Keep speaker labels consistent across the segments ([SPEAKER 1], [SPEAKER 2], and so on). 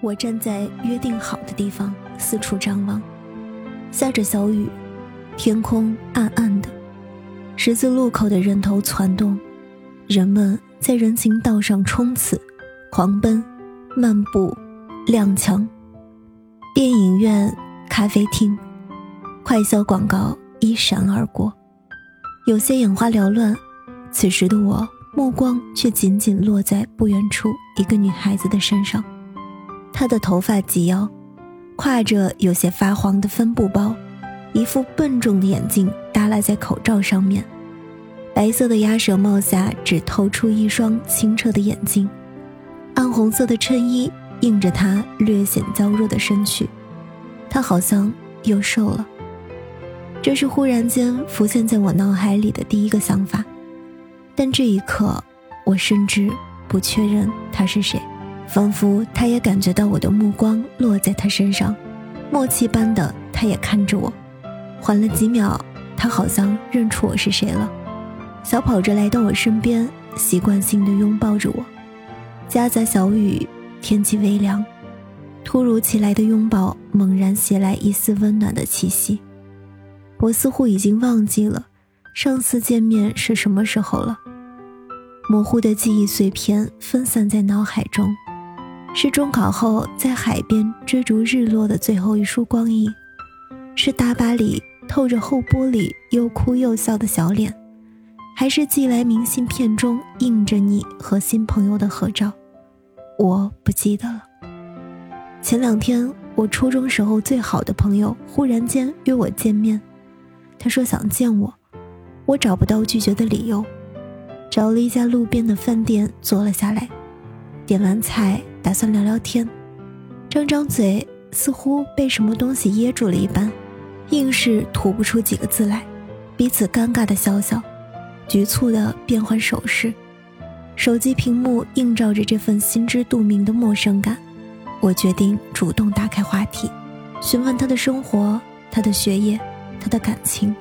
[SPEAKER 1] 我站在约定好的地方，四处张望。下着小雨，天空暗暗的，十字路口的人头攒动，人们在人行道上冲刺、狂奔、漫步、踉跄。电影院、咖啡厅、快消广告一闪而过，有些眼花缭乱。此时的我，目光却紧紧落在不远处一个女孩子的身上。她的头发及腰，挎着有些发黄的帆布包，一副笨重的眼镜耷拉在口罩上面，白色的鸭舌帽下只透出一双清澈的眼睛，暗红色的衬衣映着她略显娇弱的身躯，她好像又瘦了。这是忽然间浮现在我脑海里的第一个想法，但这一刻，我甚至不确认她是谁。仿佛他也感觉到我的目光落在他身上，默契般的，他也看着我，缓了几秒，他好像认出我是谁了，小跑着来到我身边，习惯性的拥抱着我。夹杂小雨，天气微凉，突如其来的拥抱猛然袭来一丝温暖的气息，我似乎已经忘记了上次见面是什么时候了，模糊的记忆碎片分散在脑海中。是中考后在海边追逐日落的最后一束光影，是大巴里透着厚玻璃又哭又笑的小脸，还是寄来明信片中印着你和新朋友的合照？我不记得了。前两天，我初中时候最好的朋友忽然间约我见面，他说想见我，我找不到拒绝的理由，找了一家路边的饭店坐了下来，点完菜。打算聊聊天，张张嘴似乎被什么东西噎住了一般，硬是吐不出几个字来。彼此尴尬的笑笑，局促的变换手势，手机屏幕映照着这份心知肚明的陌生感。我决定主动打开话题，询问他的生活、他的学业、他的感情。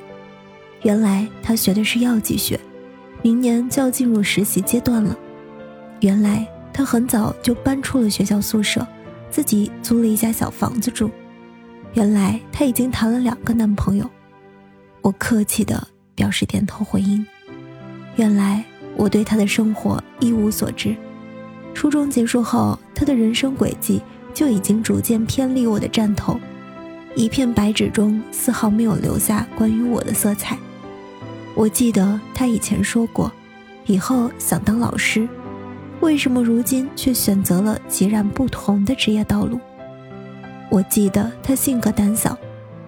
[SPEAKER 1] 原来他学的是药剂学，明年就要进入实习阶段了。原来。她很早就搬出了学校宿舍，自己租了一家小房子住。原来她已经谈了两个男朋友。我客气的表示点头回应。原来我对她的生活一无所知。初中结束后，她的人生轨迹就已经逐渐偏离我的站头，一片白纸中丝毫没有留下关于我的色彩。我记得她以前说过，以后想当老师。为什么如今却选择了截然不同的职业道路？我记得他性格胆小，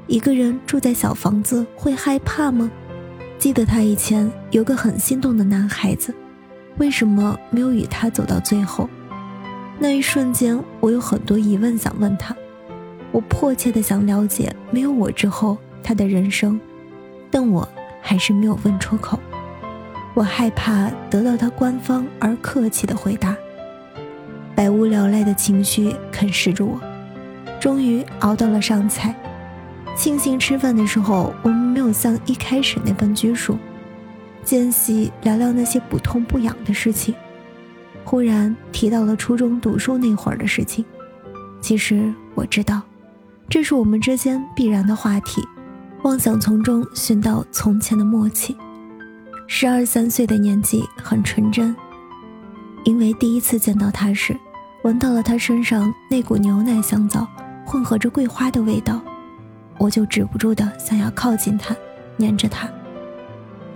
[SPEAKER 1] 一个人住在小房子会害怕吗？记得他以前有个很心动的男孩子，为什么没有与他走到最后？那一瞬间，我有很多疑问想问他，我迫切的想了解没有我之后他的人生，但我还是没有问出口。我害怕得到他官方而客气的回答，百无聊赖的情绪啃噬着我。终于熬到了上菜，庆幸吃饭的时候我们没有像一开始那般拘束，间隙聊聊那些不痛不痒的事情。忽然提到了初中读书那会儿的事情，其实我知道，这是我们之间必然的话题，妄想从中寻到从前的默契。十二三岁的年纪很纯真，因为第一次见到他时，闻到了他身上那股牛奶香皂混合着桂花的味道，我就止不住的想要靠近他，黏着他，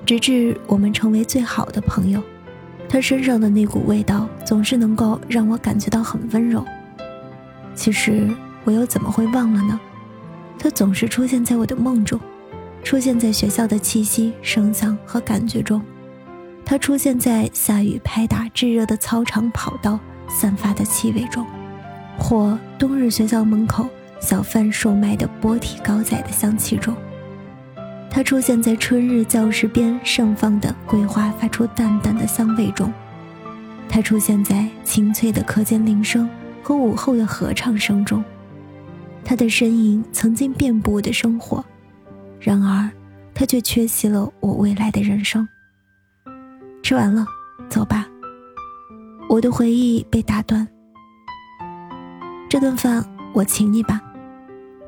[SPEAKER 1] 直至我们成为最好的朋友。他身上的那股味道总是能够让我感觉到很温柔。其实我又怎么会忘了呢？他总是出现在我的梦中。出现在学校的气息、声响和感觉中，它出现在下雨拍打炙热的操场跑道散发的气味中，或冬日学校门口小贩售卖的波体糕仔的香气中。它出现在春日教室边盛放的桂花发出淡淡的香味中，它出现在清脆的课间铃声和午后的合唱声中。它的身影曾经遍布我的生活。然而，他却缺席了我未来的人生。吃完了，走吧。我的回忆被打断。这顿饭我请你吧。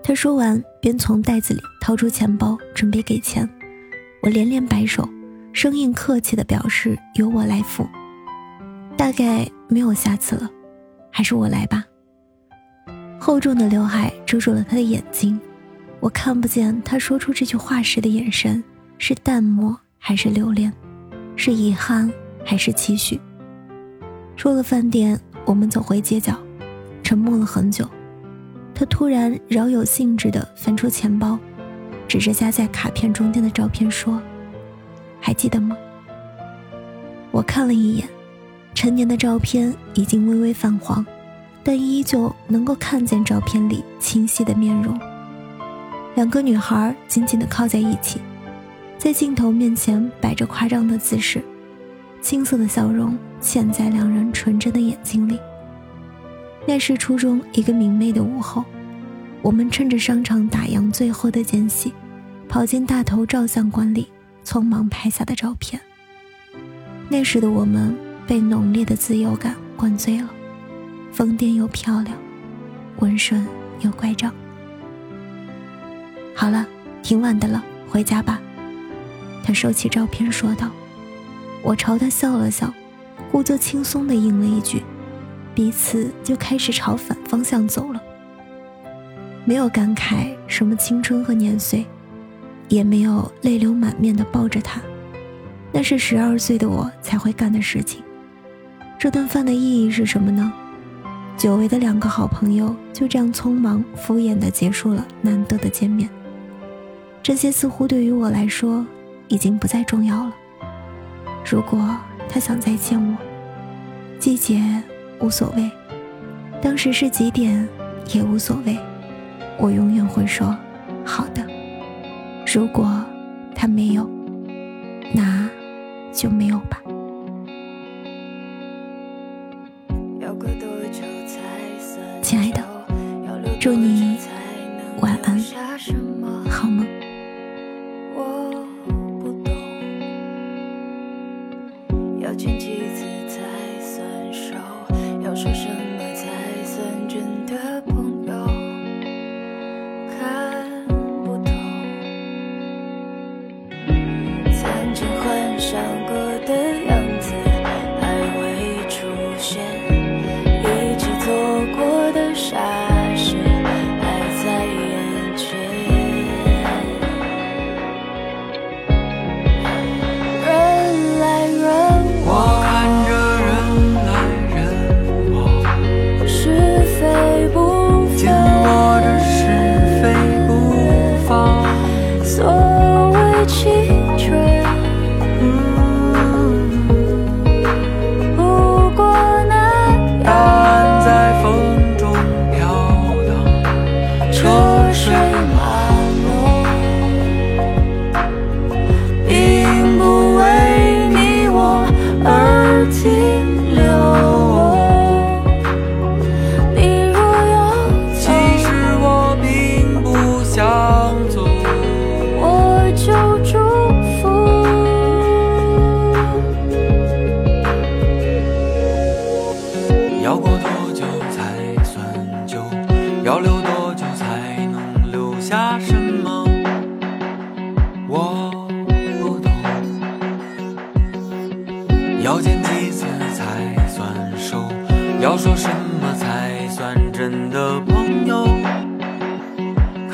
[SPEAKER 1] 他说完，便从袋子里掏出钱包，准备给钱。我连连摆手，生硬客气地表示由我来付。大概没有下次了，还是我来吧。厚重的刘海遮住了他的眼睛，我看不见他说出这句话时的眼神是淡漠还是留恋，是遗憾还是期许。出了饭店，我们走回街角，沉默了很久。他突然饶有兴致地翻出钱包，指着夹在卡片中间的照片说：“还记得吗？”我看了一眼，陈年的照片已经微微泛黄，但依旧能够看见照片里清晰的面容。两个女孩紧紧地靠在一起，在镜头面前摆着夸张的姿势，青涩的笑容嵌在两人纯真的眼睛里。那是初中一个明媚的午后，我们趁着商场打烊最后的间隙，跑进大头照相馆里，匆忙拍下的照片。那时的我们被浓烈的自由感灌醉了，疯癫又漂亮，温顺又乖张。好了，挺晚的了，回家吧。他收起照片说道。我朝他笑了笑，故作轻松地应了一句。彼此就开始朝反方向走了，没有感慨什么青春和年岁，也没有泪流满面的抱着他，那是十二岁的我才会干的事情。这顿饭的意义是什么呢？久违的两个好朋友就这样匆忙敷衍的结束了难得的见面，这些似乎对于我来说已经不再重要了。如果他想再见我，季节。无所谓，当时是几点也无所谓，我永远会说好的。如果他没有，那就没有吧。亲爱的，祝你晚安，好梦。幻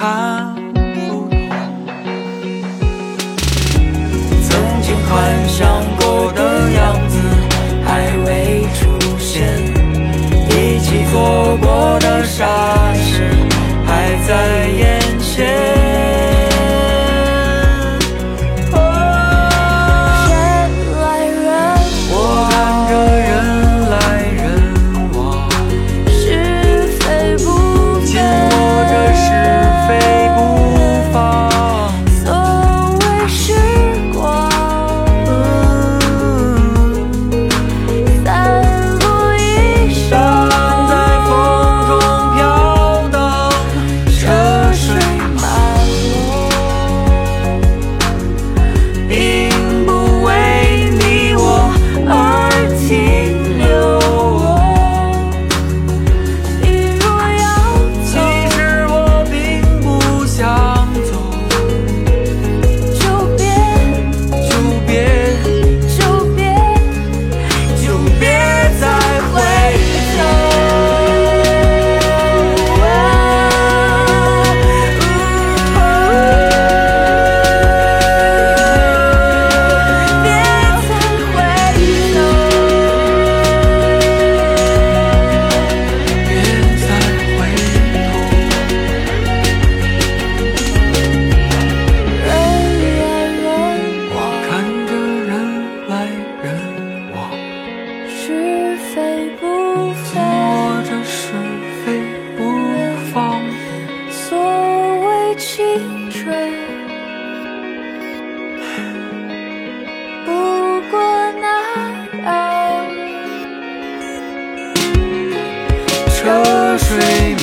[SPEAKER 2] 看不透。曾经幻想过的样子还未出现，一起做过的傻事还在眼前。车水